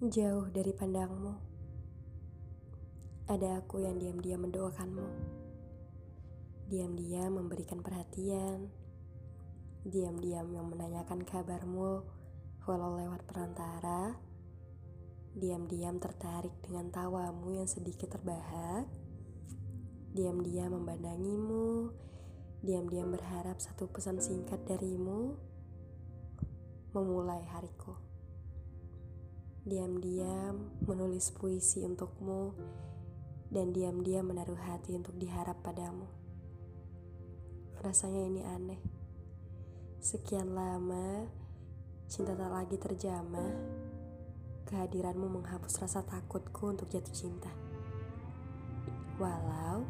Jauh dari pandangmu, ada aku yang diam-diam mendoakanmu. Diam-diam memberikan perhatian, diam-diam yang menanyakan kabarmu walau lewat perantara, diam-diam tertarik dengan tawamu yang sedikit terbahak, diam-diam memandangimu, diam-diam berharap satu pesan singkat darimu. Memulai hariku diam-diam menulis puisi untukmu, dan diam-diam menaruh hati untuk diharap padamu. Rasanya ini aneh. Sekian lama, cinta tak lagi terjamah. Kehadiranmu menghapus rasa takutku untuk jatuh cinta. Walau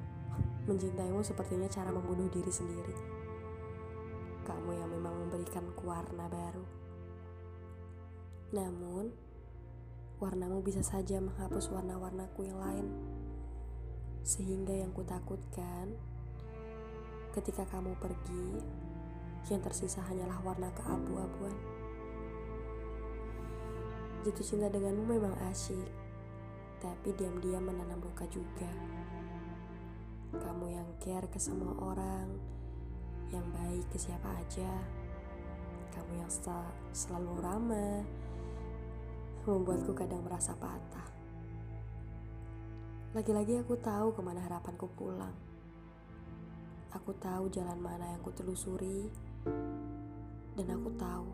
mencintaimu sepertinya cara membunuh diri sendiri. Kamu yang memang memberikan warna baru. Namun, warnamu bisa saja menghapus warna-warnaku yang lain. Sehingga yang kutakutkan, ketika kamu pergi, yang tersisa hanyalah warna keabu-abuan. Jatuh cinta denganmu memang asyik, tapi diam-diam menanam luka juga. Kamu yang care ke semua orang, yang baik ke siapa aja. Kamu yang sel selalu ramah, membuatku kadang merasa patah. Lagi-lagi aku tahu ke mana harapanku pulang. Aku tahu jalan mana yang kutelusuri, dan aku tahu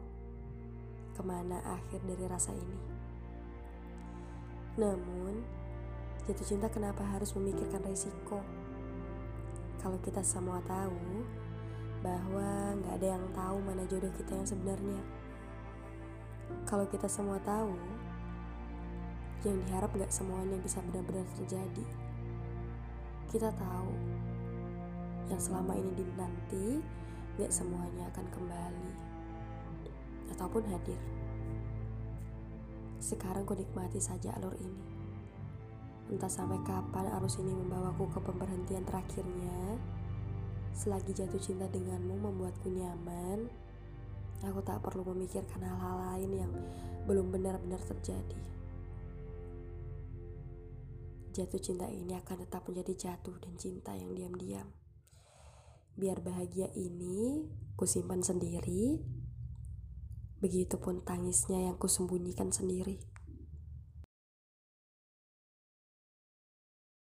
ke mana akhir dari rasa ini. Namun, jatuh cinta kenapa harus memikirkan resiko? Kalau kita semua tahu bahwa nggak ada yang tahu mana jodoh kita yang sebenarnya. Kalau kita semua tahu, yang diharap gak semuanya bisa benar-benar terjadi. Kita tahu, yang selama ini dinanti, gak semuanya akan kembali ataupun hadir. Sekarang ku nikmati saja alur ini. Entah sampai kapan arus ini membawaku ke pemberhentian terakhirnya. Selagi jatuh cinta denganmu membuatku nyaman, Aku tak perlu memikirkan hal-hal lain yang belum benar-benar terjadi. Jatuh cinta ini akan tetap menjadi jatuh dan cinta yang diam-diam. Biar bahagia ini kusimpan sendiri, begitupun tangisnya yang kusembunyikan sendiri.